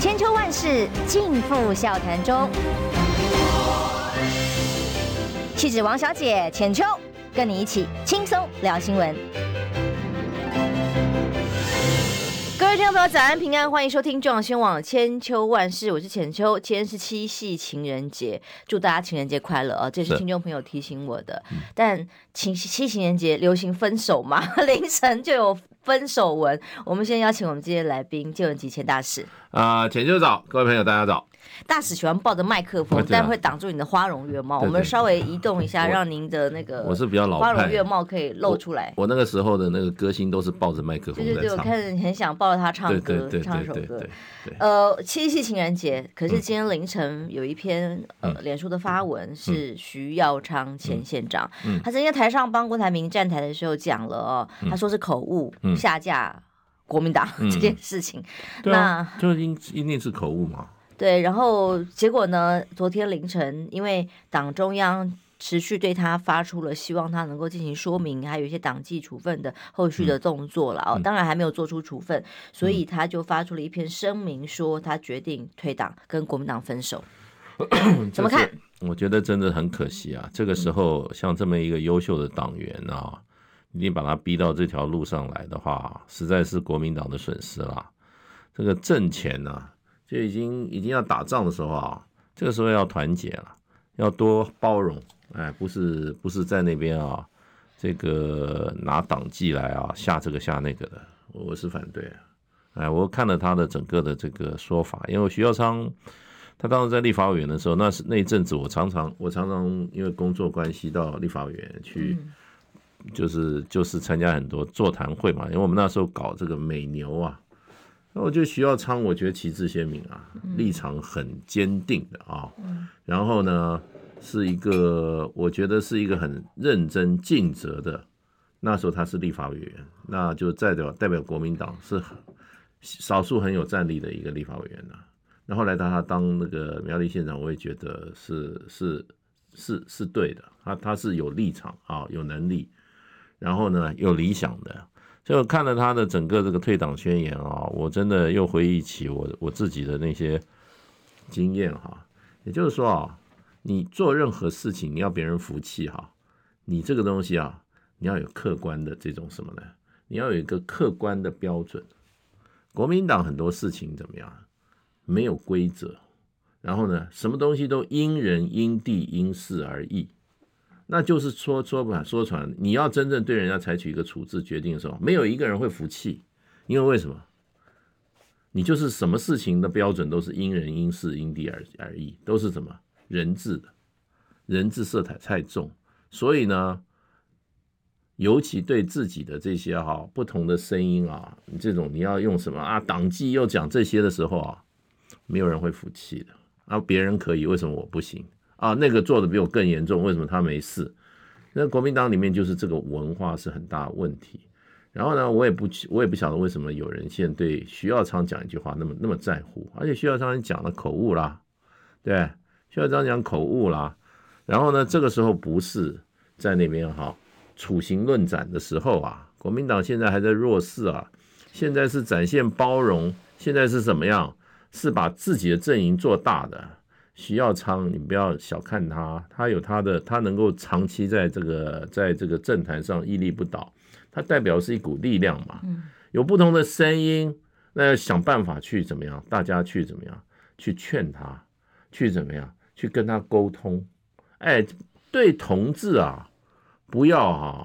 千秋万世尽付笑谈中。气质王小姐浅秋，跟你一起轻松聊新闻。各位听众朋友，早安平安，欢迎收听中央新闻网千秋万世，我是浅秋。今天是七夕情人节，祝大家情人节快乐啊！这是听众朋友提醒我的。但七七情人节流行分手嘛，凌晨就有分手文。我们先邀请我们今天来宾，建文吉前大使。啊，钱秋早，各位朋友大家早。大使喜欢抱着麦克风，但会挡住你的花容月貌。我们稍微移动一下，让您的那个我是比较老花容月貌可以露出来。我那个时候的那个歌星都是抱着麦克风。对对对，我看很想抱着他唱歌，唱一首歌。呃，七夕情人节，可是今天凌晨有一篇呃脸书的发文是徐耀昌前县长，他曾经在台上帮郭台铭站台的时候讲了哦，他说是口误下架国民党 这件事情，那就应一定是口误嘛。对，然后结果呢？昨天凌晨，因为党中央持续对他发出了希望他能够进行说明，还有一些党纪处分的后续的动作了哦。当然还没有做出处分，所以他就发出了一篇声明，说他决定退党，跟国民党分手。怎么看？我觉得真的很可惜啊！这个时候，像这么一个优秀的党员啊，你把他逼到这条路上来的话，实在是国民党的损失了。这个挣钱呢？就已经已经要打仗的时候啊，这个时候要团结了，要多包容，哎，不是不是在那边啊，这个拿党纪来啊下这个下那个的，我是反对，哎，我看了他的整个的这个说法，因为徐耀昌他当时在立法委员的时候，那是那一阵子我常常我常常因为工作关系到立法委员去，就是就是参加很多座谈会嘛，因为我们那时候搞这个美牛啊。那我觉得徐耀昌，我觉得旗帜鲜明啊，立场很坚定的啊。然后呢，是一个我觉得是一个很认真尽责的。那时候他是立法委员，那就代表代表国民党是少数很有战力的一个立法委员呐。那后来他他当那个苗栗县长，我也觉得是是是是对的。他他是有立场啊，有能力，然后呢有理想的。就看了他的整个这个退党宣言啊，我真的又回忆起我我自己的那些经验哈。也就是说啊，你做任何事情，你要别人服气哈，你这个东西啊，你要有客观的这种什么呢？你要有一个客观的标准。国民党很多事情怎么样？没有规则，然后呢，什么东西都因人因地因事而异。那就是说说吧，说穿，你要真正对人家采取一个处置决定的时候，没有一个人会服气，因为为什么？你就是什么事情的标准都是因人因事因地而而异，都是什么人治的，人治色彩太重，所以呢，尤其对自己的这些哈不同的声音啊，这种你要用什么啊党纪又讲这些的时候啊，没有人会服气的，啊别人可以，为什么我不行？啊，那个做的比我更严重，为什么他没事？那国民党里面就是这个文化是很大问题。然后呢，我也不我也不晓得为什么有人现在对徐耀昌讲一句话那么那么在乎，而且徐耀昌讲了口误啦，对，徐耀昌讲口误啦。然后呢，这个时候不是在那边哈处刑论斩的时候啊，国民党现在还在弱势啊，现在是展现包容，现在是怎么样？是把自己的阵营做大的。徐耀昌，你不要小看他，他有他的，他能够长期在这个在这个政坛上屹立不倒，他代表是一股力量嘛。有不同的声音，那要想办法去怎么样？大家去怎么样？去劝他，去怎么样？去跟他沟通。哎，对同志啊，不要啊，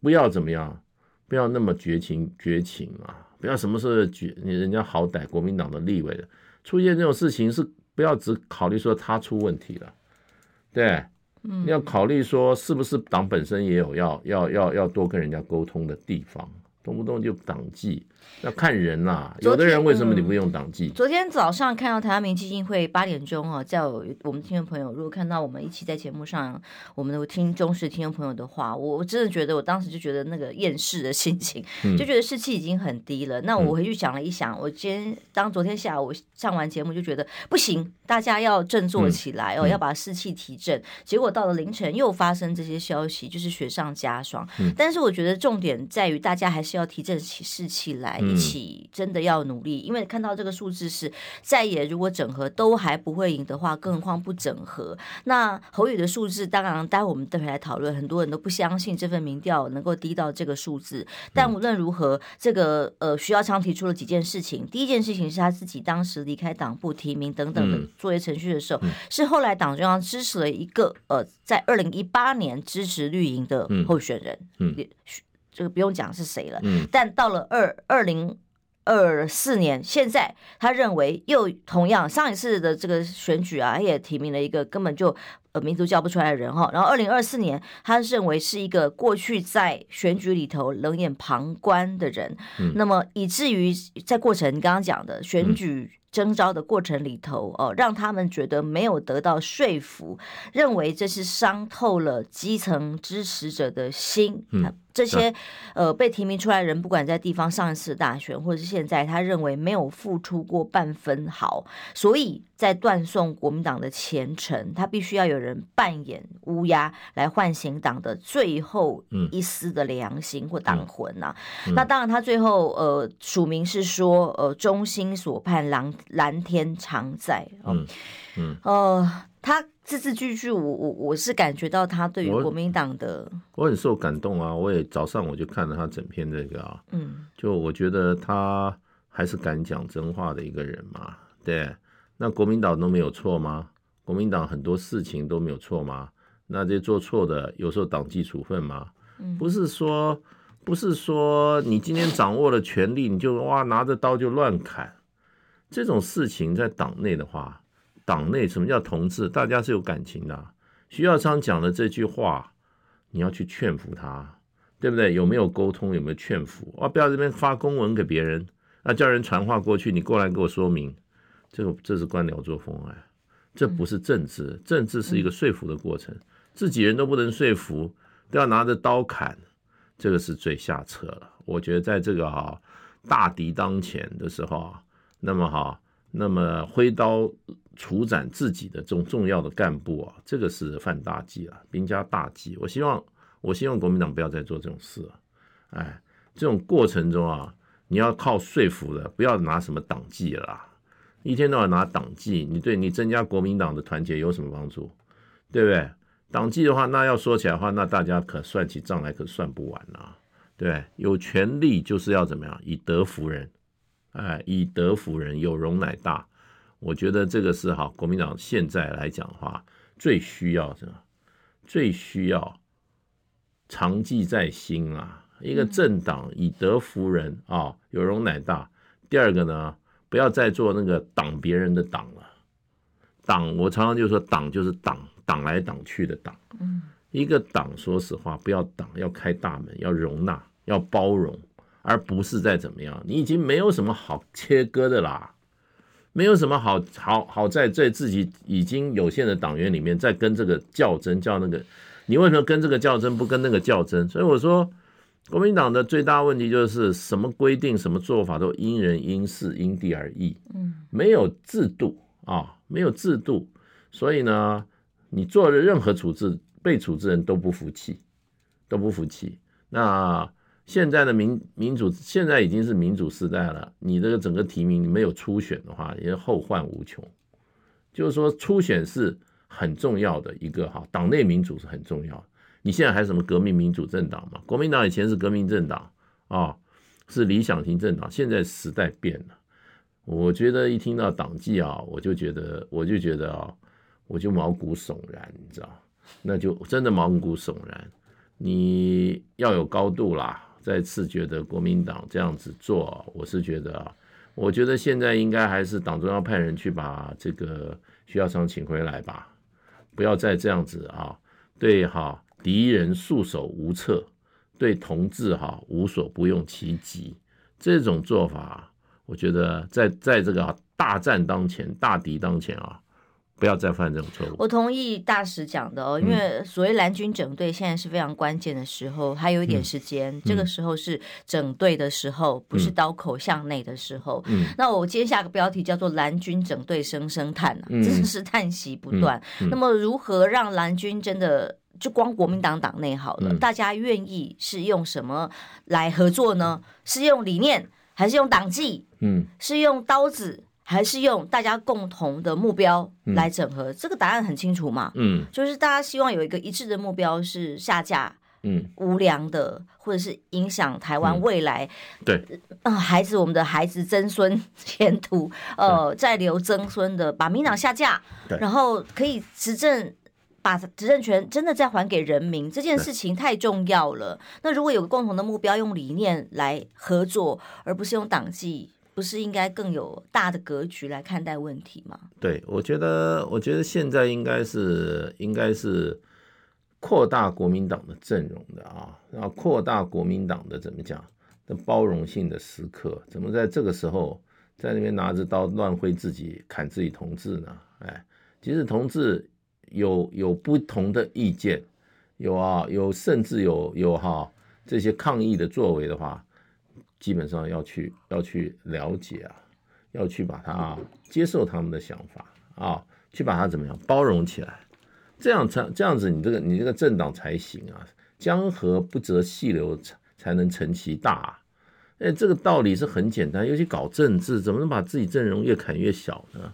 不要怎么样？不要那么绝情绝情啊！不要什么时候绝，你人家好歹国民党的立委出现这种事情是。不要只考虑说他出问题了，对，你要考虑说是不是党本身也有要要要要多跟人家沟通的地方，动不动就党纪。要看人呐、啊，有的人为什么你不用党纪？昨天早上看到台湾民基金会八点钟哦，在我们听众朋友，如果看到我们一起在节目上，我们的听忠实听众朋友的话，我我真的觉得，我当时就觉得那个厌世的心情，就觉得士气已经很低了。那我回去想了一想，我今天当昨天下午上完节目，就觉得不行，大家要振作起来哦，要把士气提振。结果到了凌晨又发生这些消息，就是雪上加霜。但是我觉得重点在于，大家还是是要提振起士气来，一起真的要努力。因为看到这个数字是在野如果整合都还不会赢的话，更何况不整合。那侯宇的数字，当然待会我们等会来讨论，很多人都不相信这份民调能够低到这个数字。但无论如何，这个呃徐耀昌提出了几件事情。第一件事情是他自己当时离开党部提名等等的作业程序的时候，是后来党中央支持了一个呃，在二零一八年支持绿营的候选人。嗯，这个不用讲是谁了。嗯，但到了二二零二四年，现在他认为又同样上一次的这个选举啊，他也提名了一个根本就呃民族叫不出来的人哈。然后二零二四年，他认为是一个过去在选举里头冷眼旁观的人。嗯，那么以至于在过程你刚刚讲的选举。征召的过程里头，哦，让他们觉得没有得到说服，认为这是伤透了基层支持者的心。嗯。这些呃被提名出来的人，不管在地方上一次大选，或者是现在，他认为没有付出过半分好，所以在断送国民党的前程，他必须要有人扮演乌鸦来唤醒党的最后一丝的良心或党魂呐、啊。嗯。嗯、那当然，他最后呃署名是说呃衷心所盼，蓝蓝天常在。嗯嗯。呃他。字字句句，我我我是感觉到他对于国民党的我，我很受感动啊！我也早上我就看了他整篇这个啊，嗯，就我觉得他还是敢讲真话的一个人嘛，对。那国民党都没有错吗？国民党很多事情都没有错吗？那这做错的有时候党纪处分吗？不是说不是说你今天掌握了权力，你就哇拿着刀就乱砍，这种事情在党内的话。党内什么叫同志？大家是有感情的啊。徐耀昌讲的这句话，你要去劝服他，对不对？有没有沟通？有没有劝服？啊，不要这边发公文给别人，啊，叫人传话过去，你过来给我说明。这个这是官僚作风哎，这不是政治，政治是一个说服的过程，自己人都不能说服，都要拿着刀砍，这个是最下策了。我觉得在这个哈大敌当前的时候啊，那么哈。那么挥刀处斩自己的这种重要的干部啊，这个是犯大忌了，兵家大忌。我希望，我希望国民党不要再做这种事了。哎，这种过程中啊，你要靠说服的，不要拿什么党纪了啦，一天到晚拿党纪，你对你增加国民党的团结有什么帮助？对不对？党纪的话，那要说起来的话，那大家可算起账来可算不完了。对，有权力就是要怎么样，以德服人。哎，以德服人，有容乃大。我觉得这个是哈，国民党现在来讲的话，最需要什么，最需要长记在心啊。一个政党以德服人啊，有容乃大。第二个呢，不要再做那个挡别人的党了。党，我常常就说，党就是党，党来党去的党。一个党，说实话，不要党，要开大门，要容纳，要包容。而不是再怎么样，你已经没有什么好切割的啦，没有什么好好好在在自己已经有限的党员里面再跟这个较真，较那个，你为什么跟这个较真，不跟那个较真？所以我说，国民党的最大问题就是什么规定、什么做法都因人因事、因地而异，嗯，没有制度啊，没有制度，所以呢，你做的任何处置，被处置人都不服气，都不服气，那。现在的民民主现在已经是民主时代了，你这个整个提名你没有初选的话，也后患无穷。就是说，初选是很重要的一个哈，党内民主是很重要。你现在还是什么革命民主政党嘛？国民党以前是革命政党啊，是理想型政党。现在时代变了，我觉得一听到党纪啊，我就觉得我就觉得啊，我就毛骨悚然，你知道？那就真的毛骨悚然。你要有高度啦。再次觉得国民党这样子做，我是觉得啊，我觉得现在应该还是党中央派人去把这个徐耀昌请回来吧，不要再这样子啊，对哈敌人束手无策，对同志哈无所不用其极，这种做法，我觉得在在这个大战当前、大敌当前啊。不要再犯这种错误。我同意大使讲的哦，因为所谓蓝军整队现在是非常关键的时候，还有一点时间，嗯、这个时候是整队的时候，嗯、不是刀口向内的时候。嗯、那我接下个标题叫做“蓝军整队声声叹”啊，真的是叹息不断。那么如何让蓝军真的？就光国民党党内好了，嗯、大家愿意是用什么来合作呢？是用理念，还是用党纪？嗯，是用刀子，还是用大家共同的目标来整合？嗯、这个答案很清楚嘛。嗯，就是大家希望有一个一致的目标，是下架。嗯，无良的，或者是影响台湾未来，嗯、对，啊、呃，孩子，我们的孩子曾孙前途，呃，再留曾孙的，把民党下架，然后可以执政，把执政权真的再还给人民，这件事情太重要了。那如果有个共同的目标，用理念来合作，而不是用党纪，不是应该更有大的格局来看待问题吗？对，我觉得，我觉得现在应该是，应该是。扩大国民党的阵容的啊，然后扩大国民党的怎么讲的包容性的时刻，怎么在这个时候在那边拿着刀乱挥自己砍自己同志呢？哎，即使同志有有不同的意见，有啊有甚至有有哈、这些抗议的作为的话，基本上要去要去了解啊，要去把它接受他们的想法啊，去把它怎么样包容起来。这样才这样子，你这个你这个政党才行啊！江河不择细流，才才能成其大啊。哎，这个道理是很简单，尤其搞政治，怎么能把自己阵容越砍越小呢？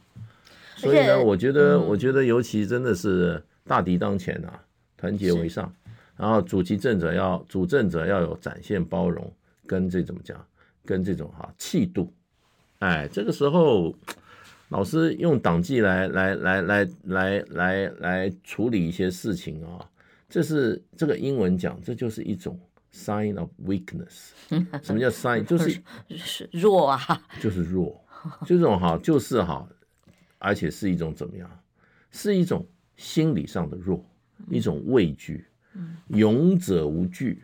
所以呢，我觉得，我觉得，尤其真的是大敌当前啊，团结为上。然后主其政者要主政者要有展现包容跟这怎么讲，跟这种哈气度。哎，这个时候。老师用党纪来来来来来来来处理一些事情啊，这是这个英文讲，这就是一种 sign of weakness。什么叫 sign？就是是弱啊，就是弱，这种哈，就是哈，而且是一种怎么样？是一种心理上的弱，一种畏惧。勇者无惧，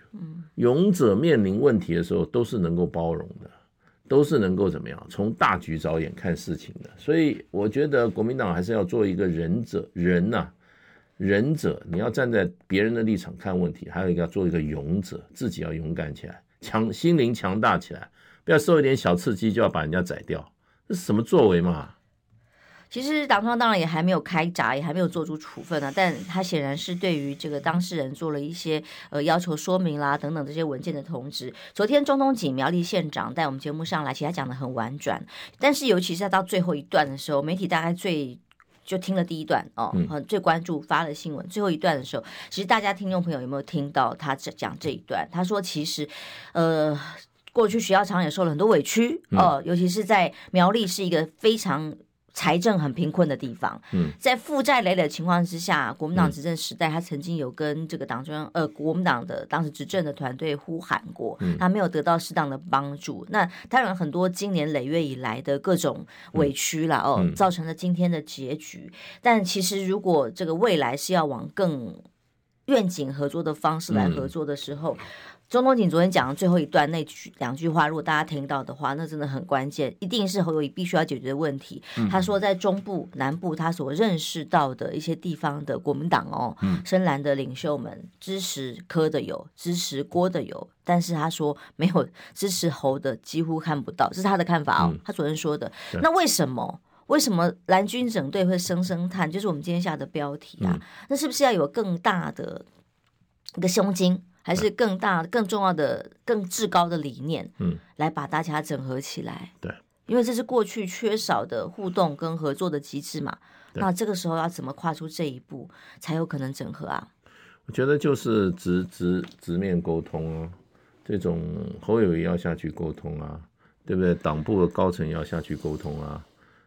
勇者面临问题的时候都是能够包容的。都是能够怎么样从大局着眼看事情的，所以我觉得国民党还是要做一个忍者，人呐、啊，忍者，你要站在别人的立场看问题，还有一个要做一个勇者，自己要勇敢起来，强心灵强大起来，不要受一点小刺激就要把人家宰掉，这是什么作为嘛？其实党方当然也还没有开闸，也还没有做出处分呢、啊。但他显然是对于这个当事人做了一些呃要求说明啦等等这些文件的通知。昨天中东锦苗栗县长在我们节目上来，其实他讲的很婉转，但是尤其是他到最后一段的时候，媒体大概最就听了第一段哦，很最关注发了新闻。最后一段的时候，其实大家听众朋友有没有听到他讲这一段？他说其实呃过去徐耀昌也受了很多委屈哦、呃，尤其是在苗栗是一个非常。财政很贫困的地方，在负债累累的情况之下，国民党执政时代，他曾经有跟这个党中央，呃，国民党的当时执政的团队呼喊过，他没有得到适当的帮助。那当然很多今年累月以来的各种委屈了哦，造成了今天的结局。但其实如果这个未来是要往更愿景合作的方式来合作的时候。钟东锦昨天讲的最后一段那句两句话，如果大家听到的话，那真的很关键，一定是侯友宜必须要解决的问题。嗯、他说，在中部、南部，他所认识到的一些地方的国民党哦，嗯、深蓝的领袖们支持柯的有，支持郭的有，但是他说没有支持侯的，几乎看不到，这是他的看法哦。嗯、他昨天说的，那为什么？为什么蓝军整队会声声叹？就是我们今天下的标题啊，嗯、那是不是要有更大的一个胸襟？还是更大、更重要的、更至高的理念，嗯，来把大家整合起来。对，因为这是过去缺少的互动跟合作的机制嘛。那这个时候要怎么跨出这一步，才有可能整合啊？我觉得就是直直直面沟通啊，这种侯友也要下去沟通啊，对不对？党部的高层要下去沟通啊，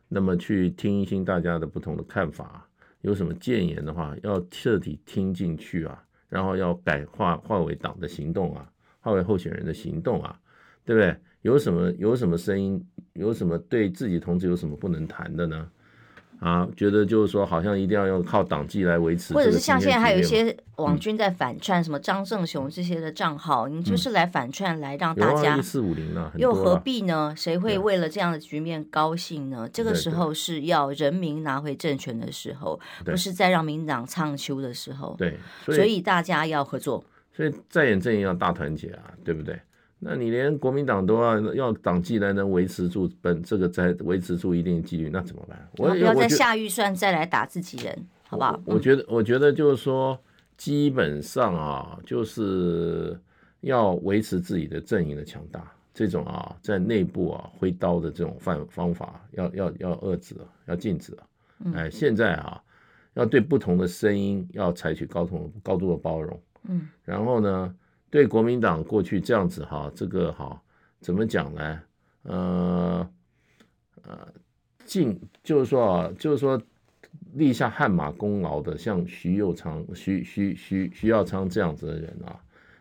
那么去听一听大家的不同的看法，有什么建言的话，要彻底听进去啊。然后要改化化为党的行动啊，化为候选人的行动啊，对不对？有什么有什么声音，有什么对自己同志有什么不能谈的呢？啊，觉得就是说，好像一定要用靠党纪来维持，或者是像现在还有一些网军在反串，什么张正雄这些的账号，嗯、你就是来反串，来让大家一四五零了，又何必呢？谁会为了这样的局面高兴呢？这个时候是要人民拿回政权的时候，不是在让民党唱秋的时候。对，所以，所以大家要合作，所以在演阵营要大团结啊，对不对？那你连国民党都要要党纪来能维持住本这个在维持住一定纪律，那怎么办？我不要再下预算再来打自己人，好不好？我觉得，我觉得就是说，基本上啊，就是要维持自己的阵营的强大。这种啊，在内部啊挥刀的这种方方法要，要要要遏制，要禁止。哎，现在啊，要对不同的声音要采取高度高度的包容。嗯，然后呢，对国民党过去这样子哈，这个哈，怎么讲呢？呃呃，进就是说啊，就是说立下汗马功劳的，像徐右昌、徐徐徐徐耀昌这样子的人啊，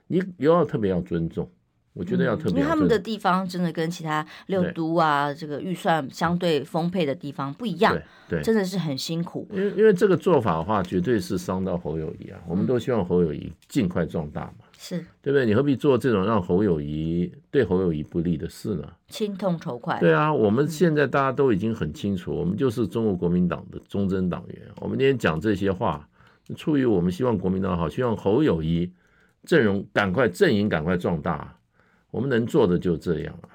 你又要特别要尊重。我觉得要特别、嗯，因为他们的地方真的跟其他六都啊，这个预算相对丰沛的地方不一样，对，对真的是很辛苦。因为因为这个做法的话，绝对是伤到侯友谊啊。我们都希望侯友谊尽快壮大嘛，是对不对？你何必做这种让侯友谊对侯友谊不利的事呢？亲痛仇快。对啊，我们现在大家都已经很清楚，我们就是中国国民党的忠贞党员。我们今天讲这些话，出于我们希望国民党好，希望侯友谊阵容赶快阵营赶快壮大。我们能做的就这样了，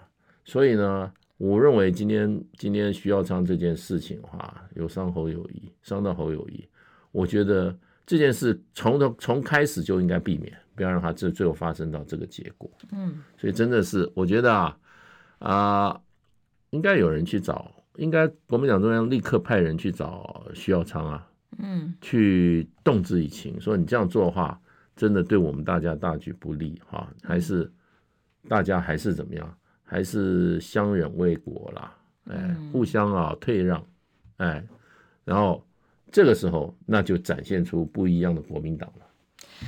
所以呢，我认为今天今天徐耀昌这件事情的话，有伤侯友谊，伤到侯友谊，我觉得这件事从头从开始就应该避免，不要让它最最后发生到这个结果。嗯，所以真的是我觉得啊啊、呃，应该有人去找，应该国民党中央立刻派人去找徐耀昌啊，嗯，去动之以情，说你这样做的话，真的对我们大家大局不利哈，还是。大家还是怎么样？还是相忍为国啦，哎，互相啊退让，哎，然后这个时候那就展现出不一样的国民党了。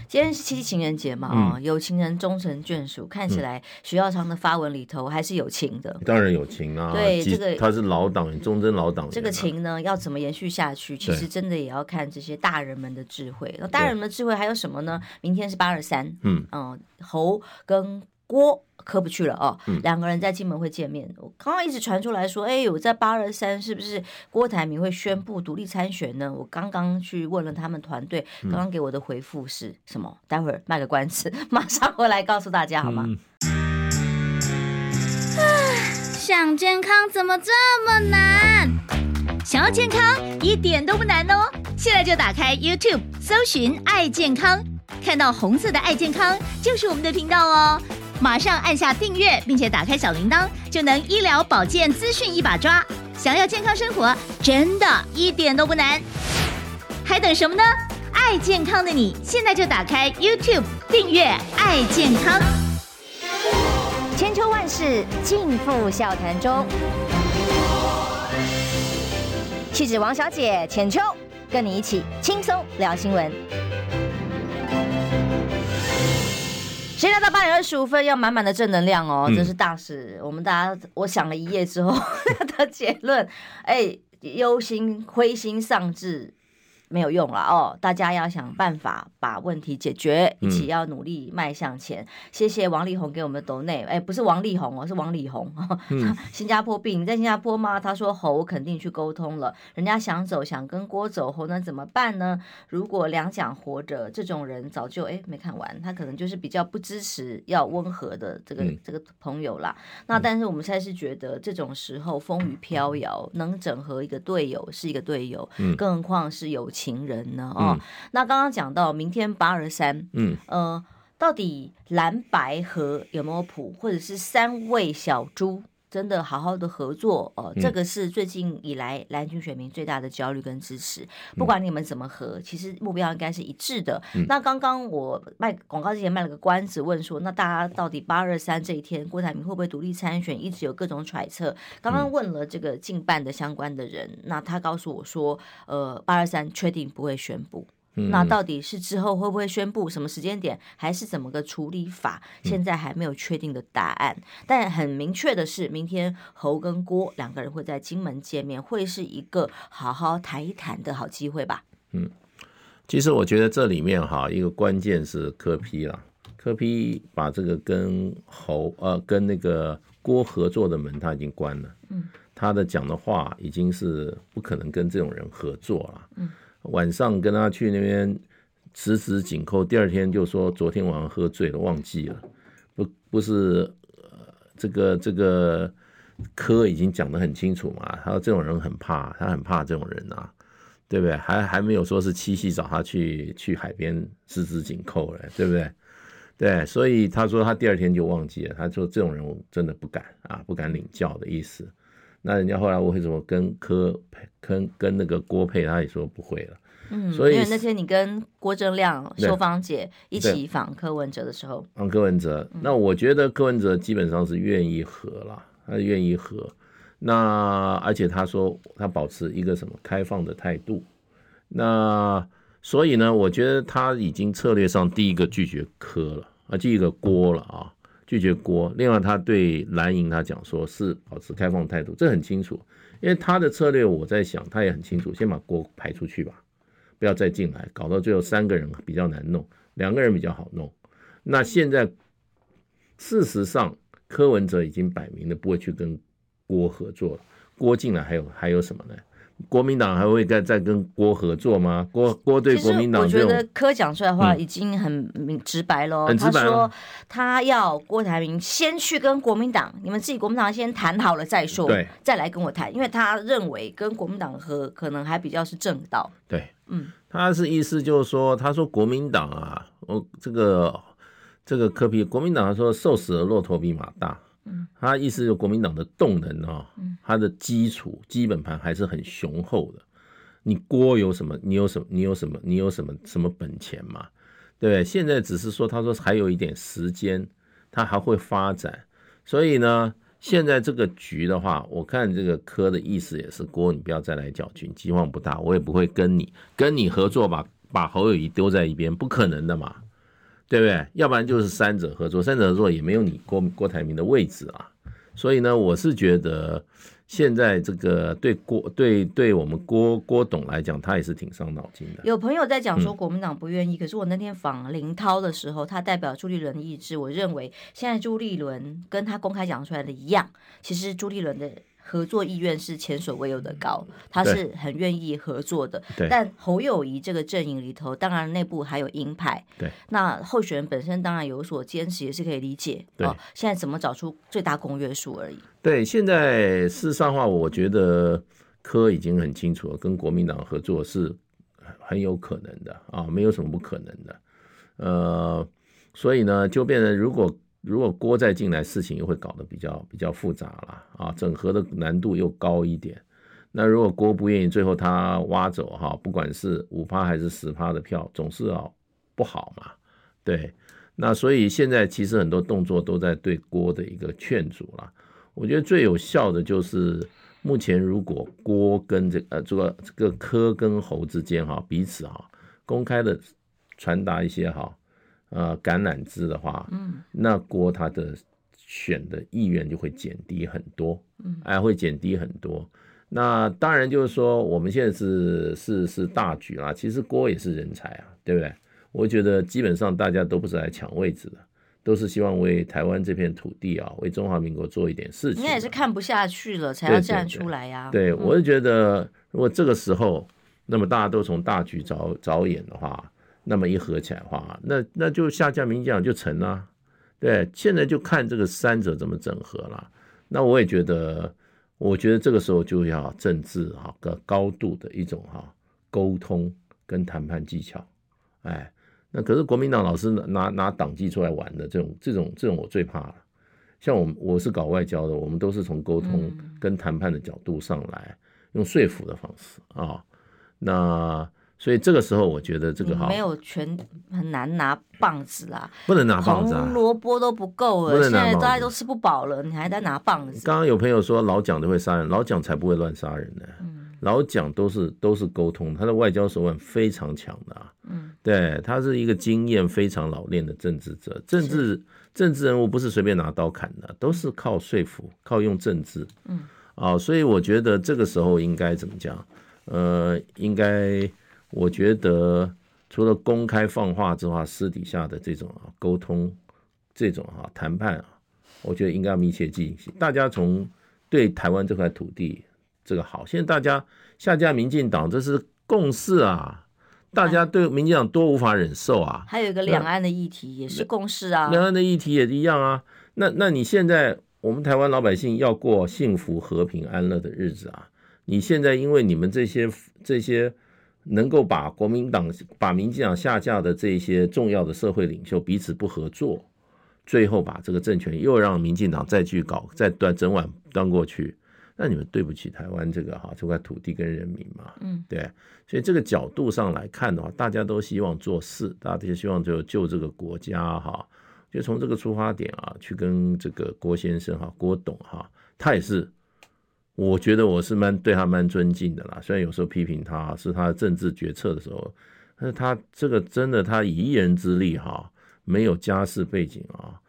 今天是七夕情人节嘛，啊、嗯，有情人终成眷属，看起来徐耀昌的发文里头还是有情的，当然有情啊。对，这个他是老党员，忠贞老党员，这个情呢要怎么延续下去？其实真的也要看这些大人们的智慧。那大人们的智慧还有什么呢？明天是八二三，嗯嗯，侯跟郭。科不去了哦，两个人在金门会见面。我刚刚一直传出来说，哎我，在八二三是不是郭台铭会宣布独立参选呢？我刚刚去问了他们团队，刚刚给我的回复是什么？待会儿卖个关子，马上回来告诉大家好吗？想健康怎么这么难？想要健康一点都不难哦，现在就打开 YouTube 搜寻“爱健康”，看到红色的“爱健康”就是我们的频道哦。马上按下订阅，并且打开小铃铛，就能医疗保健资讯一把抓。想要健康生活，真的一点都不难，还等什么呢？爱健康的你，现在就打开 YouTube 订阅“爱健康”。千秋万世尽付笑谈中，气质王小姐浅秋，跟你一起轻松聊新闻。时间到八点二十五分，要满满的正能量哦，这是大事。我们大家，我想了一夜之后 的结论，哎，忧心、灰心丧志。没有用了哦，大家要想办法把问题解决，一起要努力迈向前。嗯、谢谢王力宏给我们的抖内，哎，不是王力宏哦，是王力宏。嗯、新加坡病，你在新加坡吗？他说侯肯定去沟通了，人家想走，想跟郭走，侯能怎么办呢？如果两蒋活着，这种人早就哎没看完，他可能就是比较不支持要温和的这个、嗯、这个朋友啦。那但是我们现在是觉得这种时候风雨飘摇，能整合一个队友是一个队友，嗯、更何况是有。情人呢？哦，嗯、那刚刚讲到明天八二三，嗯，呃，到底蓝白河有没有谱，或者是三位小猪？真的好好的合作哦，这个是最近以来蓝军选民最大的焦虑跟支持。不管你们怎么合，其实目标应该是一致的。那刚刚我卖广告之前卖了个关子，问说那大家到底八二三这一天，郭台铭会不会独立参选？一直有各种揣测。刚刚问了这个近半的相关的人，那他告诉我说，呃，八二三确定不会宣布。那到底是之后会不会宣布什么时间点，还是怎么个处理法？现在还没有确定的答案。但很明确的是，明天侯跟郭两个人会在金门见面，会是一个好好谈一谈的好机会吧？嗯，其实我觉得这里面哈，一个关键是柯批了。柯批把这个跟侯呃跟那个郭合作的门他已经关了。嗯，他的讲的话已经是不可能跟这种人合作了。嗯。晚上跟他去那边十指紧扣，第二天就说昨天晚上喝醉了，忘记了，不不是，呃，这个这个科已经讲得很清楚嘛，他说这种人很怕，他很怕这种人啊，对不对？还还没有说是七夕找他去去海边十指紧扣了，对不对？对，所以他说他第二天就忘记了。他说这种人我真的不敢啊，不敢领教的意思。那人家后来我为什么跟柯跟跟那个郭佩，他也说不会了。嗯，所以因为那天你跟郭正亮、秀芳姐一起访柯文哲的时候，访柯文哲，那我觉得柯文哲基本上是愿意和了，他愿意和。那而且他说他保持一个什么开放的态度，那所以呢，我觉得他已经策略上第一个拒绝柯了啊，第一个郭了啊，拒绝郭。另外，他对蓝营他讲说是保持开放态度，这很清楚，因为他的策略我在想他也很清楚，先把郭排出去吧。不要再进来，搞到最后三个人比较难弄，两个人比较好弄。那现在事实上，柯文哲已经摆明了不会去跟郭合作了。郭进来还有还有什么呢？国民党还会再再跟郭合作吗？郭郭对国民党，我觉得柯讲出来的话已经很明直白了。嗯、他说他要郭台铭先去跟国民党，你们自己国民党先谈好了再说，对，再来跟我谈，因为他认为跟国民党合可能还比较是正道。对，嗯，他是意思就是说，他说国民党啊，我这个这个柯皮国民党他说瘦死的骆驼比马大。他意思就国民党的动能啊，他的基础基本盘还是很雄厚的。你郭有什么？你有什么？你有什么？你有什么什么本钱嘛？对不对？现在只是说，他说还有一点时间，他还会发展。所以呢，现在这个局的话，我看这个科的意思也是，郭你不要再来搅局，希望不大，我也不会跟你跟你合作吧，把侯友谊丢在一边，不可能的嘛。对不对？要不然就是三者合作，三者合作也没有你郭郭台铭的位置啊。所以呢，我是觉得现在这个对郭对对我们郭郭董来讲，他也是挺伤脑筋的。有朋友在讲说国民党不愿意，嗯、可是我那天访林涛的时候，他代表朱立伦的意志，我认为现在朱立伦跟他公开讲出来的一样，其实朱立伦的。合作意愿是前所未有的高，他是很愿意合作的。但侯友谊这个阵营里头，当然内部还有鹰派。对，那候选人本身当然有所坚持，也是可以理解。对，哦，现在怎么找出最大公约数而已。对，现在事实上话，我觉得柯已经很清楚了，跟国民党合作是很有可能的啊，没有什么不可能的。呃，所以呢，就变成如果。如果郭再进来，事情又会搞得比较比较复杂了啊，整合的难度又高一点。那如果郭不愿意，最后他挖走哈，不管是五趴还是十趴的票，总是啊不好嘛。对，那所以现在其实很多动作都在对郭的一个劝阻了。我觉得最有效的就是目前如果郭跟这呃这个这个柯跟侯之间哈彼此哈公开的传达一些哈。呃，橄榄枝的话，嗯，那郭他的选的意愿就会减低很多，嗯，哎，会减低很多。那当然就是说，我们现在是是是大局啦。其实郭也是人才啊，对不对？我觉得基本上大家都不是来抢位置的，都是希望为台湾这片土地啊，为中华民国做一点事情。应该也是看不下去了才要站出来呀。对，我是觉得，如果这个时候，那么大家都从大局着着眼的话。那么一合起来的话，那那就下架民进党就成了，对，现在就看这个三者怎么整合了。那我也觉得，我觉得这个时候就要政治啊个高度的一种哈沟通跟谈判技巧，哎，那可是国民党老是拿拿党纪出来玩的这种这种这种我最怕了。像我我是搞外交的，我们都是从沟通跟谈判的角度上来，用说服的方式啊，那。所以这个时候，我觉得这个好没有全很难拿棒子啦，不能拿棒子，红萝卜都不够了，现在大家都吃不饱了，你还在拿棒子？刚刚有朋友说老蒋都会杀人，老蒋才不会乱杀人呢。老蒋都是都是沟通，他的外交手腕非常强的啊。嗯，对，他是一个经验非常老练的政治者，政治政治人物不是随便拿刀砍的，都是靠说服，靠用政治。嗯，啊，所以我觉得这个时候应该怎么讲？呃，应该。我觉得除了公开放话之外，私底下的这种啊沟通，这种啊谈判啊，我觉得应该要密切进行。大家从对台湾这块土地这个好，现在大家下架民进党，这是共识啊，大家对民进党多无法忍受啊。还有一个两岸的议题也是共识啊，两岸的议题也一样啊。那那你现在我们台湾老百姓要过幸福、和平、安乐的日子啊，你现在因为你们这些这些。能够把国民党、把民进党下架的这些重要的社会领袖彼此不合作，最后把这个政权又让民进党再去搞，再端整碗端过去，那你们对不起台湾这个哈这块土地跟人民嘛？嗯，对。所以这个角度上来看的话，大家都希望做事，大家都希望就救这个国家哈，就从这个出发点啊，去跟这个郭先生哈、郭董哈，他也是。我觉得我是蛮对他蛮尊敬的啦，虽然有时候批评他是他的政治决策的时候，但是他这个真的他以一人之力哈，没有家世背景啊，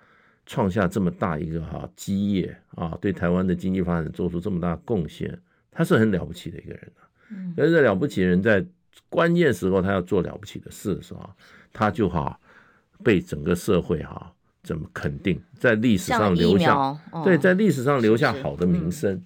创下这么大一个哈基业啊，对台湾的经济发展做出这么大贡献，他是很了不起的一个人啊。嗯，而这了不起的人在关键时候他要做了不起的事的时候，他就哈被整个社会哈怎么肯定，在历史上留下对，在历史上留下好的名声。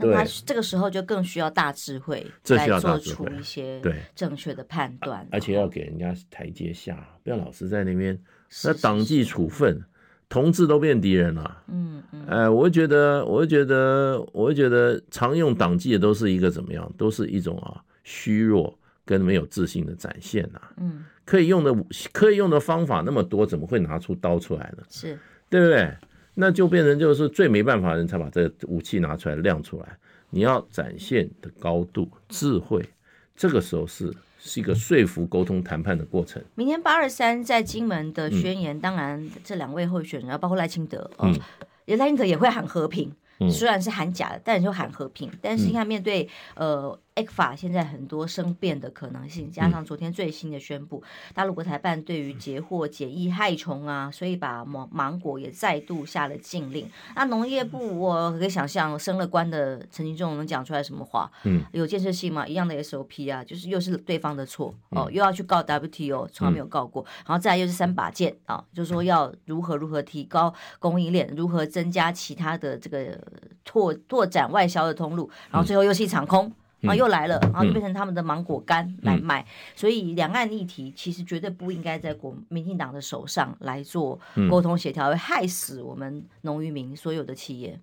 那他这个时候就更需要大智慧来做出一些对正确的判断，而且要给人家台阶下，不要老是在那边。那党纪处分，同志都变敌人了。嗯嗯。哎，我会觉得，我会觉得，我会觉得，常用党纪的都是一个怎么样？都是一种啊虚弱跟没有自信的展现呐。嗯。可以用的可以用的方法那么多，怎么会拿出刀出来呢？是，对不对？那就变成就是最没办法的人才把这个武器拿出来亮出来。你要展现的高度智慧，这个时候是是一个说服、沟通、谈判的过程。明天八二三在金门的宣言，嗯、当然这两位候选人，包括赖清德，嗯，也赖清德也会喊和平，嗯、虽然是喊假的，但是就喊和平。但是你看，面对、嗯、呃。法现在很多生变的可能性，加上昨天最新的宣布，嗯、大陆国台办对于截获检疫害虫啊，所以把芒芒果也再度下了禁令。那农业部我可以想象，升了官的陈吉仲能讲出来什么话？嗯，有建设性吗？一样的 SOP 啊，就是又是对方的错哦，又要去告 WTO，从来没有告过。然后再来又是三把剑啊，就是说要如何如何提高供应链，如何增加其他的这个拓拓展外销的通路，然后最后又是一场空。然后又来了，然后就变成他们的芒果干来卖，嗯、所以两岸议题其实绝对不应该在国民进党的手上来做沟通协调，会害死我们农渔民所有的企业。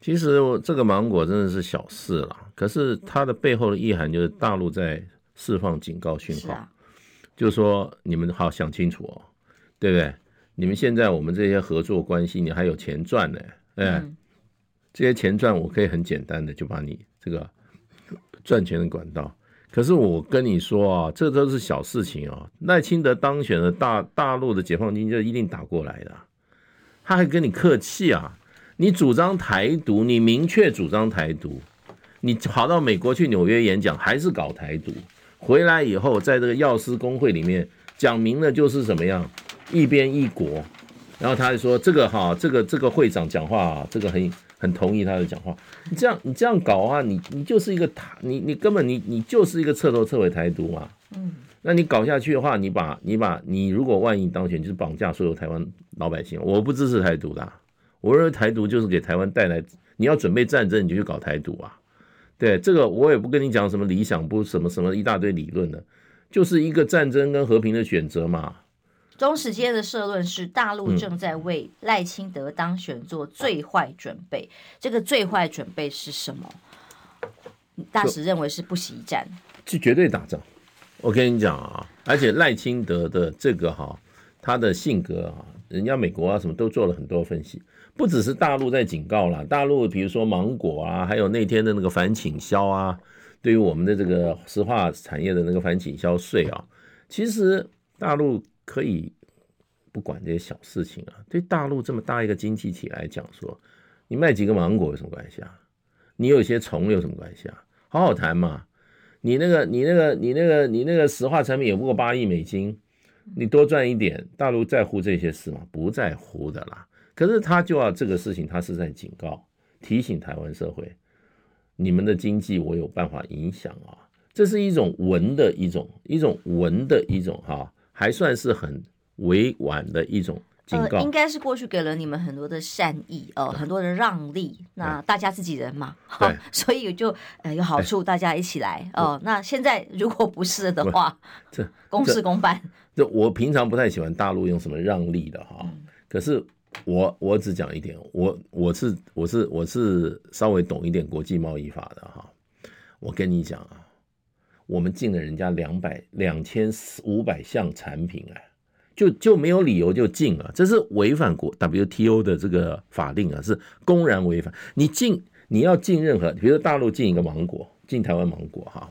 其实这个芒果真的是小事了，可是它的背后的意涵就是大陆在释放警告讯号，啊、就是说你们好想清楚哦，对不对？你们现在我们这些合作关系，你还有钱赚呢，哎，嗯、这些钱赚我可以很简单的就把你这个。赚钱的管道，可是我跟你说啊，这都是小事情啊。赖清德当选了，大大陆的解放军就一定打过来的，他还跟你客气啊？你主张台独，你明确主张台独，你跑到美国去纽约演讲，还是搞台独？回来以后，在这个药师工会里面讲明了就是怎么样，一边一国。然后他还说这个哈，这个这个会长讲话啊，这个很。很同意他的讲话，你这样你这样搞啊，你你就是一个台，你你根本你你就是一个彻头彻尾台独嘛。嗯，那你搞下去的话，你把你把你如果万一当选，就是绑架所有台湾老百姓。我不支持台独的啊，我认为台独就是给台湾带来，你要准备战争，你就去搞台独啊。对，这个我也不跟你讲什么理想，不什么什么一大堆理论的，就是一个战争跟和平的选择嘛。中时间的社论是大陆正在为赖清德当选做最坏准备。嗯、这个最坏准备是什么？大使认为是不惜一战，是绝对打仗。我跟你讲啊，而且赖清德的这个哈，他的性格啊，人家美国啊什么都做了很多分析，不只是大陆在警告了，大陆比如说芒果啊，还有那天的那个反倾销啊，对于我们的这个石化产业的那个反倾销税啊，其实大陆。可以不管这些小事情啊？对大陆这么大一个经济体来讲，说你卖几个芒果有什么关系啊？你有些虫有什么关系啊？好好谈嘛。你那个、你那个、你那个、你那个石化产品也不过八亿美金，你多赚一点，大陆在乎这些事吗？不在乎的啦。可是他就要这个事情，他是在警告、提醒台湾社会，你们的经济我有办法影响啊。这是一种文的一种、一种文的一种哈。还算是很委婉的一种警告，呃，应该是过去给了你们很多的善意哦，呃，很多的让利。那大家自己人嘛，对，所以就呃有好处，大家一起来哦，呃。那现在如果不是的话，这公事公办。这我平常不太喜欢大陆用什么让利的哈，嗯，可是我我只讲一点，我我是我是我是稍微懂一点国际贸易法的哈。我跟你讲啊，我们进了人家两百两千五百项产品啊，就就没有理由就进了，这是违反国 WTO 的这个法令啊，是公然违反。你进你要进任何，比如说大陆进一个芒果，进台湾芒果哈，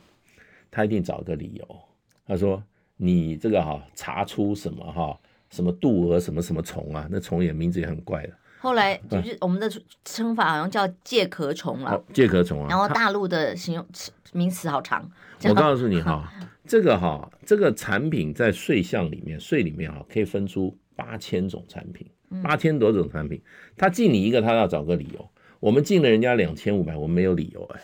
他一定找个理由，他说你这个哈查出什么哈什么渡蛾什么什么虫啊，那虫也名字也很怪的。后来就是我们的称法好像叫介壳虫了，介壳虫啊。然后大陆的形容名词好长。我告诉你哈，这个哈，这个产品在税项里面，税里面哈可以分出八千种产品，八千多种产品。他进你一个，他要找个理由。我们进了人家两千五百，我们没有理由哎。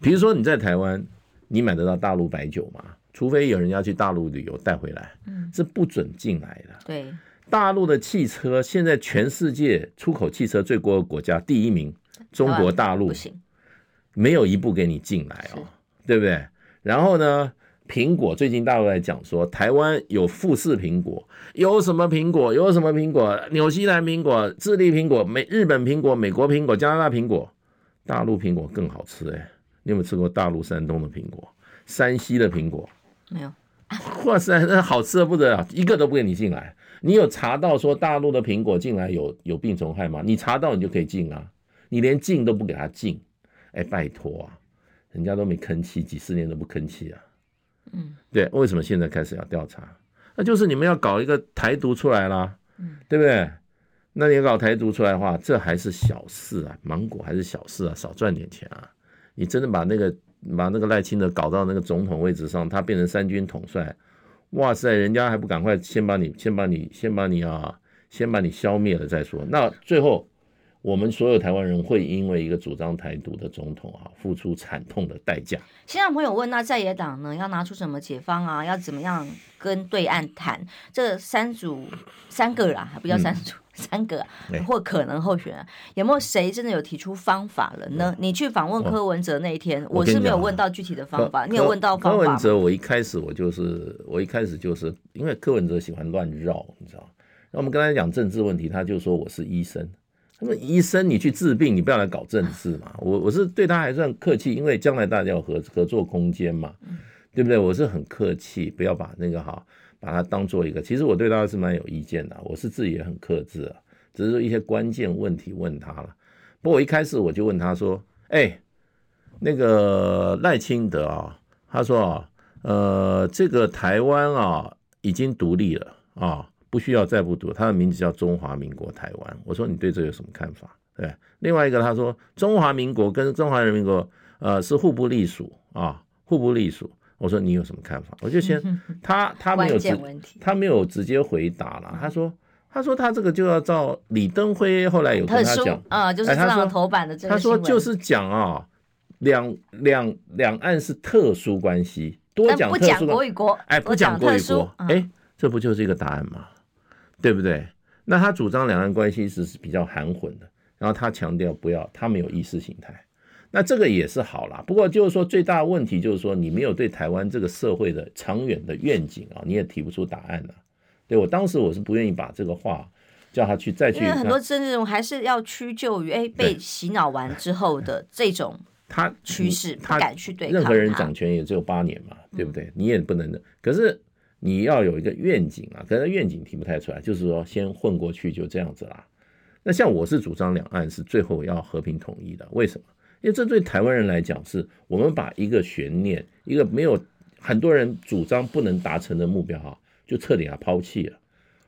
比如说你在台湾，你买得到大陆白酒吗？除非有人要去大陆旅游带回来，是不准进来的。对。大陆的汽车现在全世界出口汽车最多的国家第一名，中国大陆不行，没有一部给你进来哦，对不对？然后呢，苹果最近大陆在讲说，台湾有富士苹果，有什么苹果？有什么苹果？纽西兰苹果、智利苹果、美日本苹果、美国苹果、加拿大苹果，大陆苹果更好吃哎！你有没有吃过大陆山东的苹果？山西的苹果？没有。哇塞，那好吃的不得了，一个都不给你进来。你有查到说大陆的苹果进来有有病虫害吗？你查到你就可以进啊，你连进都不给他进，哎，拜托啊，人家都没吭气，几十年都不吭气啊。嗯，对，为什么现在开始要调查？那就是你们要搞一个台独出来啦，嗯，对不对？那你搞台独出来的话，这还是小事啊，芒果还是小事啊，少赚点钱啊。你真的把那个把那个赖清德搞到那个总统位置上，他变成三军统帅。哇塞，人家还不赶快先把你、先把你、先把你啊，先把你消灭了再说。那最后，我们所有台湾人会因为一个主张台独的总统啊，付出惨痛的代价。现在朋友问，那在野党呢，要拿出什么解方啊？要怎么样跟对岸谈？这三组三个啦，还不叫三组。嗯三个或可能候选人，有没有谁真的有提出方法了呢？你去访问柯文哲那一天，我是没有问到具体的方法。你有问到方法？柯文哲，我一开始我就是，我一开始就是因为柯文哲喜欢乱绕，你知道？那我们跟他讲政治问题，他就说我是医生。他说医生，你去治病，你不要来搞政治嘛。我我是对他还算客气，因为将来大家有合合作空间嘛，对不对？我是很客气，不要把那个哈。把他当做一个，其实我对他是蛮有意见的，我是自己也很克制啊，只是说一些关键问题问他了。不过我一开始我就问他说：“哎，那个赖清德啊，他说啊，呃，这个台湾啊已经独立了啊，不需要再不独，他的名字叫中华民国台湾。”我说：“你对这有什么看法？”对，另外一个他说：“中华民国跟中华人民国呃是互不隶属啊，互不隶属。”我说你有什么看法？我就先他他没有直他没有直接回答了。他说他说他这个就要照李登辉后来有跟他讲啊，就是上头版的这个。他说就是讲啊，两两两岸是特殊关系，多讲特殊国与国，哎，不讲国与国，哎，这不就是一个答案吗？对不对？那他主张两岸关系是是比较含混的，然后他强调不要，他没有意识形态。那这个也是好啦，不过就是说最大的问题就是说你没有对台湾这个社会的长远的愿景啊，你也提不出答案了。对，我当时我是不愿意把这个话叫他去再去，因为很多政治人物还是要屈就于哎被洗脑完之后的 这种他趋势，他不敢去对抗。任何人掌权也只有八年嘛，对不对？你也不能的。可是你要有一个愿景啊，可是愿景提不太出来，就是说先混过去就这样子啦。那像我是主张两岸是最后要和平统一的，为什么？因为这对台湾人来讲，是我们把一个悬念，一个没有很多人主张不能达成的目标哈，就彻底啊抛弃了。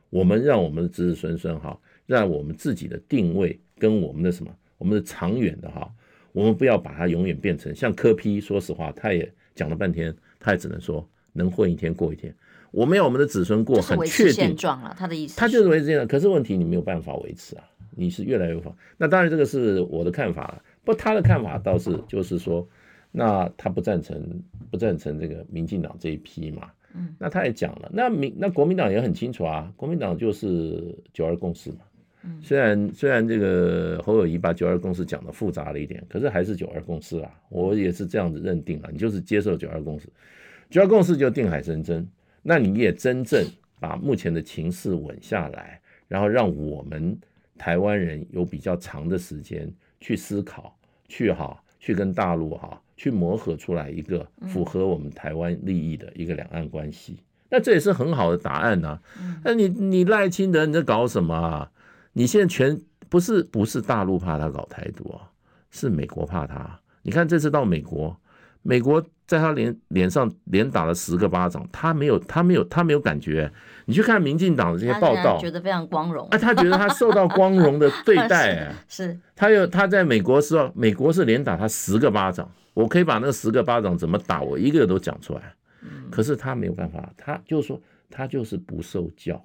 我们让我们的子子孙孙哈，让我们自己的定位跟我们的什么，我们的长远的哈，我们不要把它永远变成像柯 P。说实话，他也讲了半天，他也只能说能混一天过一天。我们要我们的子孙过很确定现状了，他的意思，他就是维持现状。可是问题你没有办法维持啊，你是越来越放。那当然这个是我的看法了。不，他的看法倒是就是说，那他不赞成不赞成这个民进党这一批嘛。嗯，那他也讲了，那民那国民党也很清楚啊，国民党就是九二共识嘛。嗯，虽然虽然这个侯友谊把九二共识讲的复杂了一点，可是还是九二共识啊。我也是这样子认定了，你就是接受九二共识，九二共识就定海神针，那你也真正把目前的情势稳下来，然后让我们台湾人有比较长的时间去思考。去哈，去跟大陆哈去磨合出来一个符合我们台湾利益的一个两岸关系。那这也是很好的答案呐、啊。那你你赖清德你在搞什么啊？你现在全不是不是大陆怕他搞台独啊，是美国怕他。你看这次到美国，美国在他脸脸上连打了十个巴掌，他没有他没有他没有感觉。你去看民进党的这些报道，觉得非常光荣。啊，他觉得他受到光荣的对待。是，是他有他在美国时候，美国是连打他十个巴掌，我可以把那十个巴掌怎么打，我一个都讲出来。可是他没有办法，他就是说他就是不受教，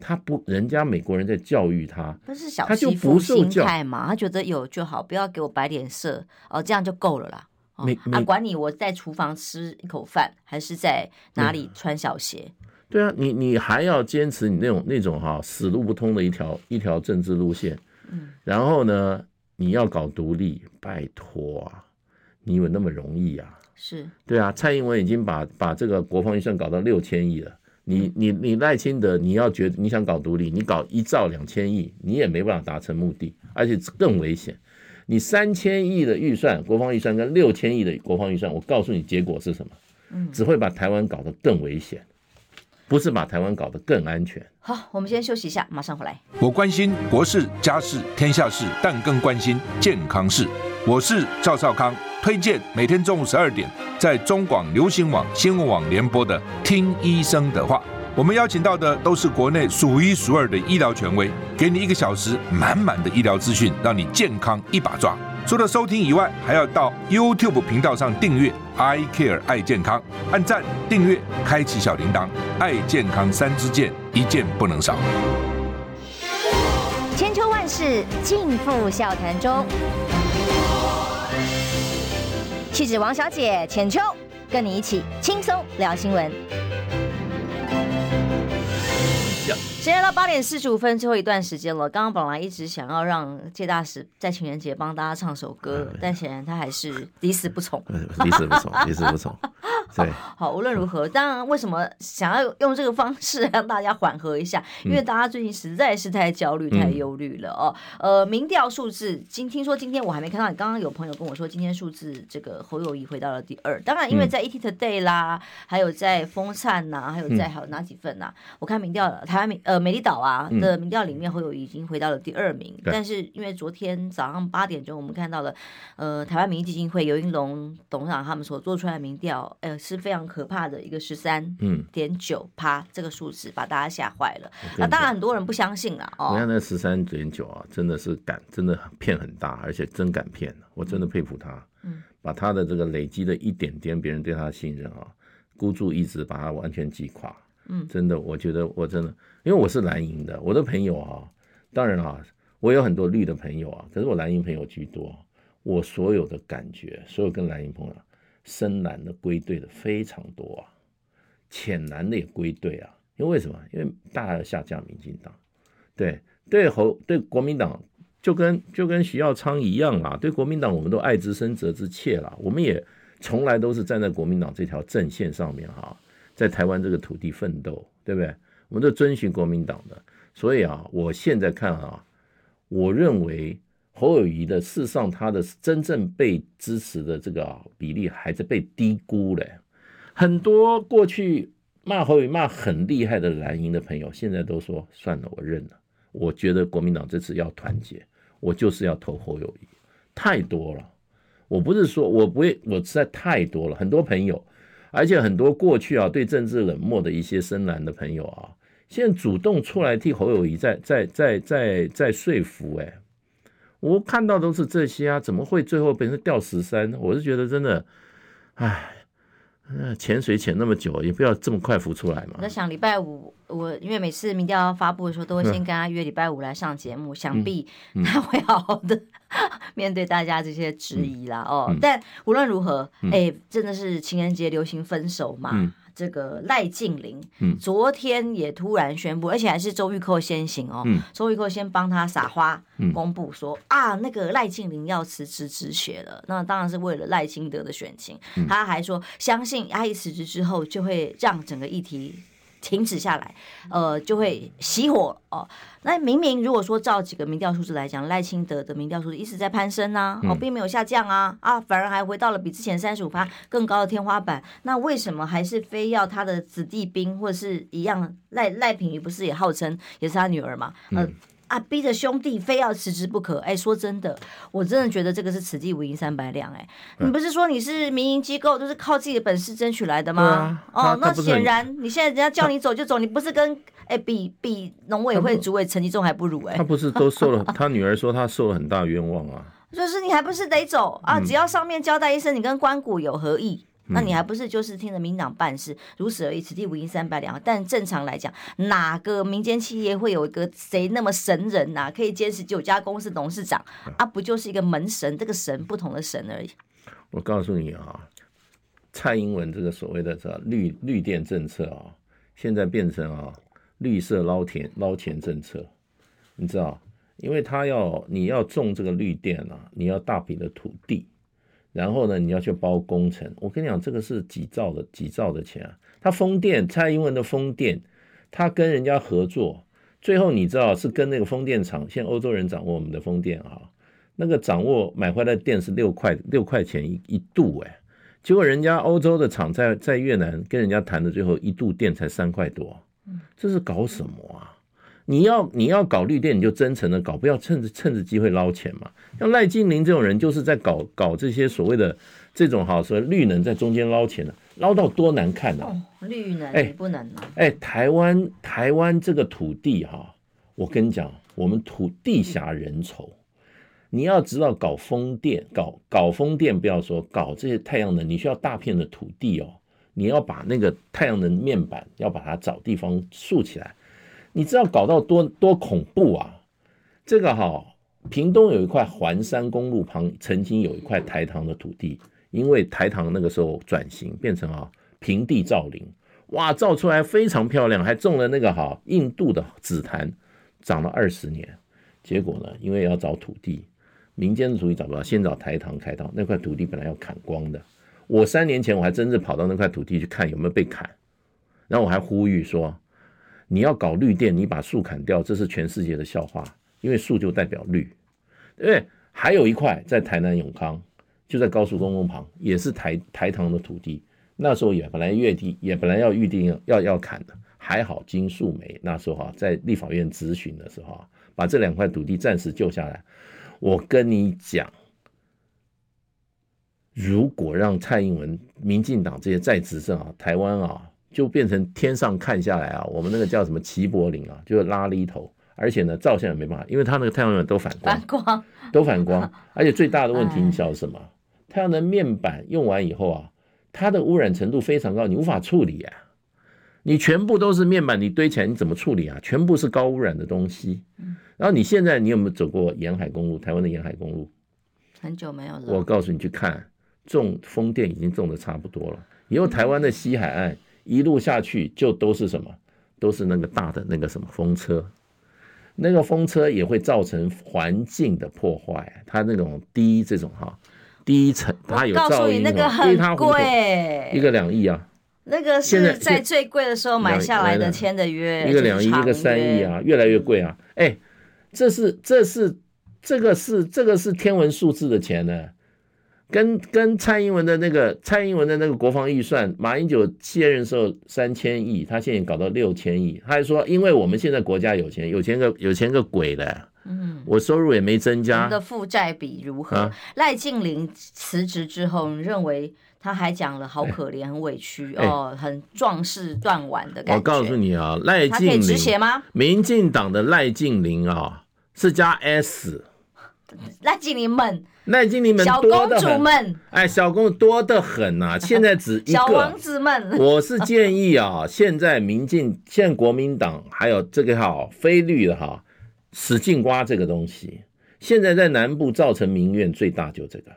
他不，人家美国人在教育他，不是小他就不受教嘛？他觉得有就好，不要给我摆脸色哦，这样就够了啦。哦、啊，管你我在厨房吃一口饭，还是在哪里穿小鞋。嗯对啊，你你还要坚持你那种那种哈死路不通的一条一条政治路线，嗯，然后呢，你要搞独立，拜托啊，你以为那么容易啊？是，对啊，蔡英文已经把把这个国防预算搞到六千亿了，你你你赖清德，你要觉得你想搞独立，你搞一兆两千亿，你也没办法达成目的，而且更危险。你三千亿的预算，国防预算跟六千亿的国防预算，我告诉你结果是什么？嗯，只会把台湾搞得更危险。不是把台湾搞得更安全。好，我们先休息一下，马上回来。我关心国事、家事、天下事，但更关心健康事。我是赵少康，推荐每天中午十二点在中广流行网、新闻网联播的《听医生的话》。我们邀请到的都是国内数一数二的医疗权威，给你一个小时满满的医疗资讯，让你健康一把抓。除了收听以外，还要到 YouTube 频道上订阅 I Care 爱健康，按赞、订阅、开启小铃铛，爱健康三支箭，一件不能少。千秋万世尽付笑谈中，气质王小姐浅秋，跟你一起轻松聊新闻。现在到八点四十五分，最后一段时间了。刚刚本来一直想要让谢大使在情人节帮大家唱首歌，但显然他还是 抵死不从。抵死不从，抵死不从。对，好，无论如何，当然，为什么想要用这个方式让大家缓和一下？因为大家最近实在是太焦虑、太忧虑了哦。呃，民调数字，今听说今天我还没看到，你刚刚有朋友跟我说，今天数字这个侯友谊回到了第二。当然，因为在 ET Today 啦，还有在风灿呐，还有在还有哪几份呐？我看民调，台湾民呃美丽岛啊的民调里面，侯友谊已经回到了第二名。但是因为昨天早上八点钟，我们看到了呃台湾民意基金会尤英龙董事长他们所做出来的民调，呃。是非常可怕的一个十三点九趴，这个数字把大家吓坏了。那当然很多人不相信了哦。你看那十三点九啊，真的是敢，真的骗很大，而且真敢骗，我真的佩服他。嗯，把他的这个累积的一点点别人对他的信任啊，孤注一掷把他完全击垮。嗯，真的，我觉得我真的，因为我是蓝营的，我的朋友啊，当然啊，我有很多绿的朋友啊，可是我蓝营朋友居多。我所有的感觉，所有跟蓝营朋友。深蓝的归队的非常多啊，浅蓝的也归队啊，因为为什么？因为大大的下架民进党，对对侯对国民党就跟就跟徐耀昌一样啊，对国民党我们都爱之深责之切了，我们也从来都是站在国民党这条阵线上面哈，在台湾这个土地奋斗，对不对？我们都遵循国民党的，所以啊，我现在看啊，我认为。侯友宜的事实上，他的真正被支持的这个比例还是被低估了。很多过去骂侯友宜骂很厉害的蓝营的朋友，现在都说算了，我认了。我觉得国民党这次要团结，我就是要投侯友宜。太多了，我不是说我不会，我实在太多了。很多朋友，而且很多过去啊对政治冷漠的一些深蓝的朋友啊，现在主动出来替侯友宜在在在在在说服哎。我看到都是这些啊，怎么会最后变成掉十三？我是觉得真的，唉，潜水潜那么久，也不要这么快浮出来嘛。我在想礼拜五，我因为每次民调发布的时候，都会先跟他约礼拜五来上节目，嗯、想必他会好好的、嗯、面对大家这些质疑啦。哦，嗯、但无论如何，哎、嗯欸，真的是情人节流行分手嘛。嗯这个赖静玲，昨天也突然宣布，而且还是周玉蔻先行哦。周玉蔻先帮他撒花，公布说啊，那个赖静玲要辞职止血了。那当然是为了赖清德的选情。他还说，相信阿姨辞职之后，就会让整个议题停止下来，呃，就会熄火哦。那明明如果说照几个民调数字来讲，赖清德的民调数字一直在攀升啊，哦，并没有下降啊，啊，反而还回到了比之前三十五趴更高的天花板。那为什么还是非要他的子弟兵或者是一样？赖赖品瑜不是也号称也是他女儿嘛？呃。嗯啊！逼着兄弟非要辞职不可。哎，说真的，我真的觉得这个是此地无银三百两。哎，你不是说你是民营机构，都是靠自己的本事争取来的吗？啊、哦，那显然你现在人家叫你走就走，你不是跟哎比比农委会主委陈吉仲还不如哎？他不是都 受了？他女儿说他受了很大冤枉啊。就是你还不是得走啊？只要上面交代一声，你跟关谷有何意。那你还不是就是听着民党办事，如此而已，此地无银三百两。但正常来讲，哪个民间企业会有一个谁那么神人呐、啊？可以监视九家公司董事长啊？不就是一个门神，这个神不同的神而已。我告诉你啊，蔡英文这个所谓的这绿绿电政策啊，现在变成啊绿色捞田捞钱政策，你知道？因为他要你要种这个绿电啊，你要大笔的土地。然后呢，你要去包工程。我跟你讲，这个是几兆的几兆的钱啊！他风电，蔡英文的风电，他跟人家合作，最后你知道是跟那个风电厂，现在欧洲人掌握我们的风电啊，那个掌握买回来的电是六块六块钱一一度哎，结果人家欧洲的厂在在越南跟人家谈的最后一度电才三块多，这是搞什么啊？你要你要搞绿电，你就真诚的搞，不要趁着趁着机会捞钱嘛。像赖金林这种人，就是在搞搞这些所谓的这种哈，所谓绿能在中间捞钱的，捞到多难看呐、啊！哦，绿能哎不能啊！哎，台湾台湾这个土地哈，我跟你讲，我们土地狭人稠，你要知道搞风电，搞搞风电，不要说搞这些太阳能，你需要大片的土地哦，你要把那个太阳能面板要把它找地方竖起来。你知道搞到多多恐怖啊！这个哈，屏东有一块环山公路旁曾经有一块台糖的土地，因为台糖那个时候转型变成啊平地造林，哇，造出来非常漂亮，还种了那个哈印度的紫檀，长了二十年。结果呢，因为要找土地，民间的土地找不到，先找台糖开刀。那块土地本来要砍光的，我三年前我还真是跑到那块土地去看有没有被砍，然后我还呼吁说。你要搞绿电，你把树砍掉，这是全世界的笑话，因为树就代表绿。对不对？还有一块在台南永康，就在高速公路旁，也是台台糖的土地。那时候也本来月底也本来要预定要要砍的，还好金素梅那时候哈在立法院质询的时候啊，把这两块土地暂时救下来。我跟你讲，如果让蔡英文、民进党这些在执政啊，台湾啊。就变成天上看下来啊，我们那个叫什么齐柏林啊，就是拉力头，而且呢，照相也没办法，因为它那个太阳能都反光，反光都反光，而且最大的问题你晓得什么？太阳能面板用完以后啊，它的污染程度非常高，你无法处理啊。你全部都是面板，你堆起来你怎么处理啊？全部是高污染的东西。然后你现在你有没有走过沿海公路？台湾的沿海公路很久没有了。我告诉你去看，种风电已经种的差不多了，以后台湾的西海岸。一路下去就都是什么？都是那个大的那个什么风车，那个风车也会造成环境的破坏。它那种低这种哈低层，它有噪音，那个很贵，一个两亿啊。那个是在最贵的时候买下来的，签的约，一个两亿，一个三亿啊，越来越贵啊。哎，这是这是这个是这个是天文数字的钱呢。跟跟蔡英文的那个蔡英文的那个国防预算，马英九卸任时候三千亿，他现在搞到六千亿，他还说，因为我们现在国家有钱，有钱个有钱个鬼的，嗯，我收入也没增加。你的负债比如何？赖静玲辞职之后，你认为他还讲了好可怜、很委屈哦，很壮士断腕的感觉。我告诉你啊，赖静玲，可以止血吗？民进党的赖静玲啊，是加 S。赖静玲们。赖净霖们小公主们，哎，小公主多得很呐、啊！现在只一个小王子们。我是建议啊，现在民进、现在国民党还有这个哈非绿的哈，使劲挖这个东西。现在在南部造成民怨最大，就这个，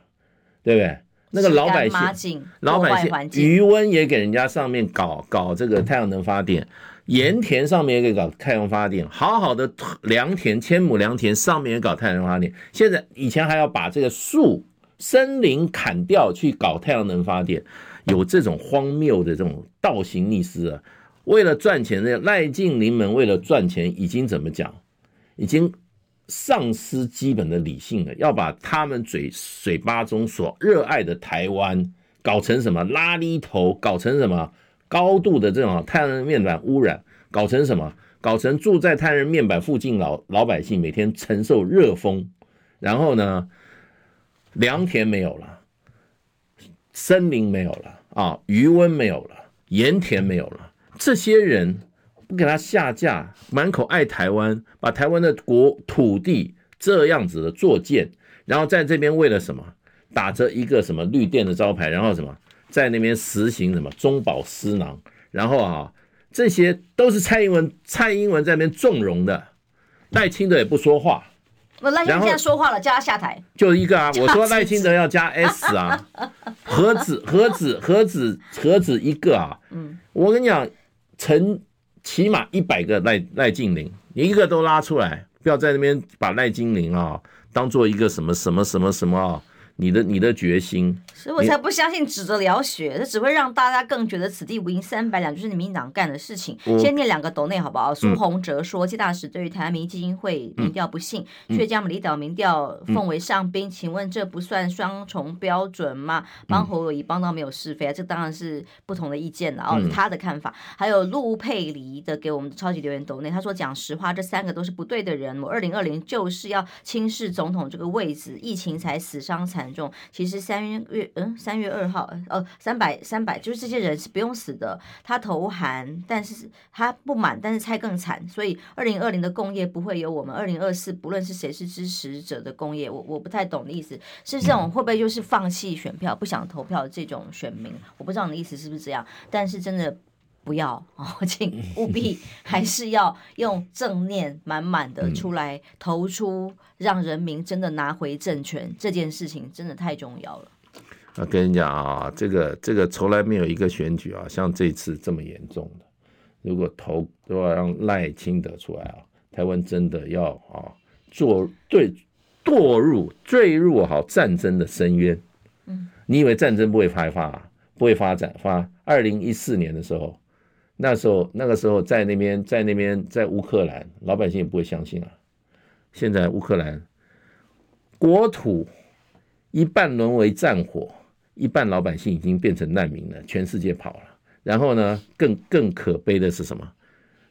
对不对？那个老百姓，老百姓余温也给人家上面搞搞这个太阳能发电。盐田上面也给搞太阳发电，好好的良田，千亩良田上面也搞太阳能发电。现在以前还要把这个树森林砍掉去搞太阳能发电，有这种荒谬的这种倒行逆施啊！为了赚钱的赖净林们为了赚钱已经怎么讲？已经丧失基本的理性了，要把他们嘴嘴巴中所热爱的台湾搞成什么拉力头，搞成什么高度的这种太阳能面板污染，搞成什么？搞成住在太阳能面板附近老老百姓每天承受热风，然后呢，良田没有了，森林没有了啊，余温没有了，盐田没有了，这些人。不给他下架，满口爱台湾，把台湾的国土地这样子的作贱，然后在这边为了什么，打着一个什么绿电的招牌，然后什么在那边实行什么中饱私囊，然后啊，这些都是蔡英文蔡英文在那边纵容的，赖清德也不说话，我赖清德现在说话了，叫他下台，就一个啊，我说赖清德要加 S 啊，何止 何止何止何止一个啊，嗯，我跟你讲，成。起码一百个赖赖静玲，你一个都拉出来，不要在那边把赖净林啊当做一个什么什么什么什么啊。你的你的决心，所以我才不相信指着疗血，这只会让大家更觉得此地无银三百两，就是你民党干的事情。先念两个斗内好不好？苏宏哲说，谢大使对于台湾民意基金会民调不信，却将离岛民调奉为上宾，请问这不算双重标准吗？帮侯友谊帮到没有是非啊？这当然是不同的意见了哦，他的看法。还有陆佩黎的给我们的超级留言斗内，他说，讲实话，这三个都是不对的人。我二零二零就是要轻视总统这个位置，疫情才死伤惨。重，其实三月嗯三月二号哦三百三百就是这些人是不用死的，他投韩，但是他不满，但是蔡更惨，所以二零二零的工业不会有我们二零二四不论是谁是支持者的工业，我我不太懂的意思，是这种会不会就是放弃选票不想投票这种选民，我不知道你的意思是不是这样，但是真的。不要哦，请务必 还是要用正念满满的出来投出，让人民真的拿回政权这件事情真的太重要了。我跟你讲啊，这个这个从来没有一个选举啊，像这次这么严重的。如果投都要让赖清德出来啊，台湾真的要啊做对堕入坠入好战争的深渊。嗯，你以为战争不会开发，不会发展？发二零一四年的时候。那时候，那个时候在那边，在那边，在乌克兰，老百姓也不会相信啊。现在乌克兰国土一半沦为战火，一半老百姓已经变成难民了，全世界跑了。然后呢，更更可悲的是什么？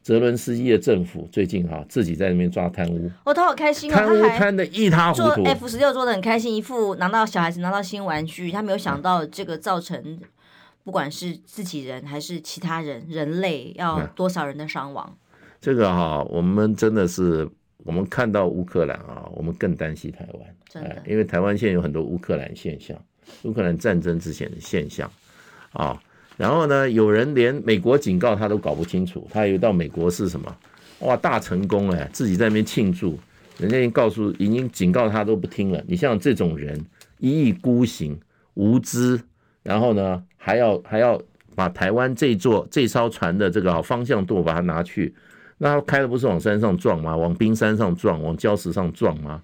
泽伦斯基的政府最近啊，自己在那边抓贪污。哦，他好开心哦，贪污贪得一塌糊涂。F 十六做的很开心，一副拿到小孩子拿到新玩具，他没有想到这个造成。不管是自己人还是其他人，人类要多少人的伤亡？这个哈，我们真的是，我们看到乌克兰啊，我们更担心台湾。真的，因为台湾现在有很多乌克兰现象，乌克兰战争之前的现象啊。然后呢，有人连美国警告他都搞不清楚，他以为到美国是什么？哇，大成功哎，自己在那边庆祝，人家已经告诉，已经警告他都不听了。你像这种人，一意孤行，无知。然后呢，还要还要把台湾这座这艘船的这个方向舵把它拿去，那开的不是往山上撞吗？往冰山上撞，往礁石上撞吗？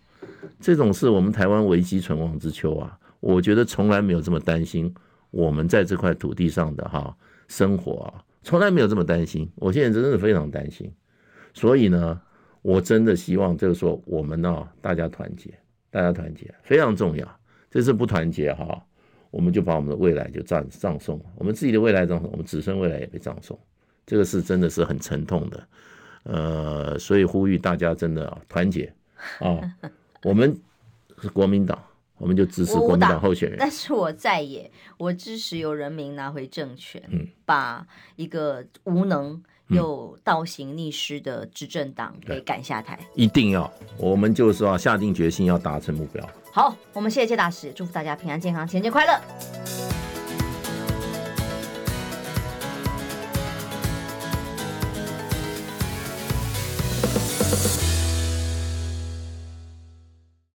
这种是我们台湾危机存亡之秋啊！我觉得从来没有这么担心我们在这块土地上的哈生活啊，从来没有这么担心。我现在真的非常担心，所以呢，我真的希望就是说我们呢大家团结，大家团结非常重要。这次不团结哈。我们就把我们的未来就葬葬送，我们自己的未来葬送，我们子孙未来也被葬送，这个是真的是很沉痛的，呃，所以呼吁大家真的团结啊！我们是国民党，我们就支持国民党候选人。但是我在野，我支持由人民拿回政权，嗯，把一个无能又倒行逆施的执政党被赶下台。一定要，我们就是要下定决心要达成目标。好，我们谢谢谢大使，祝福大家平安健康，前节快乐。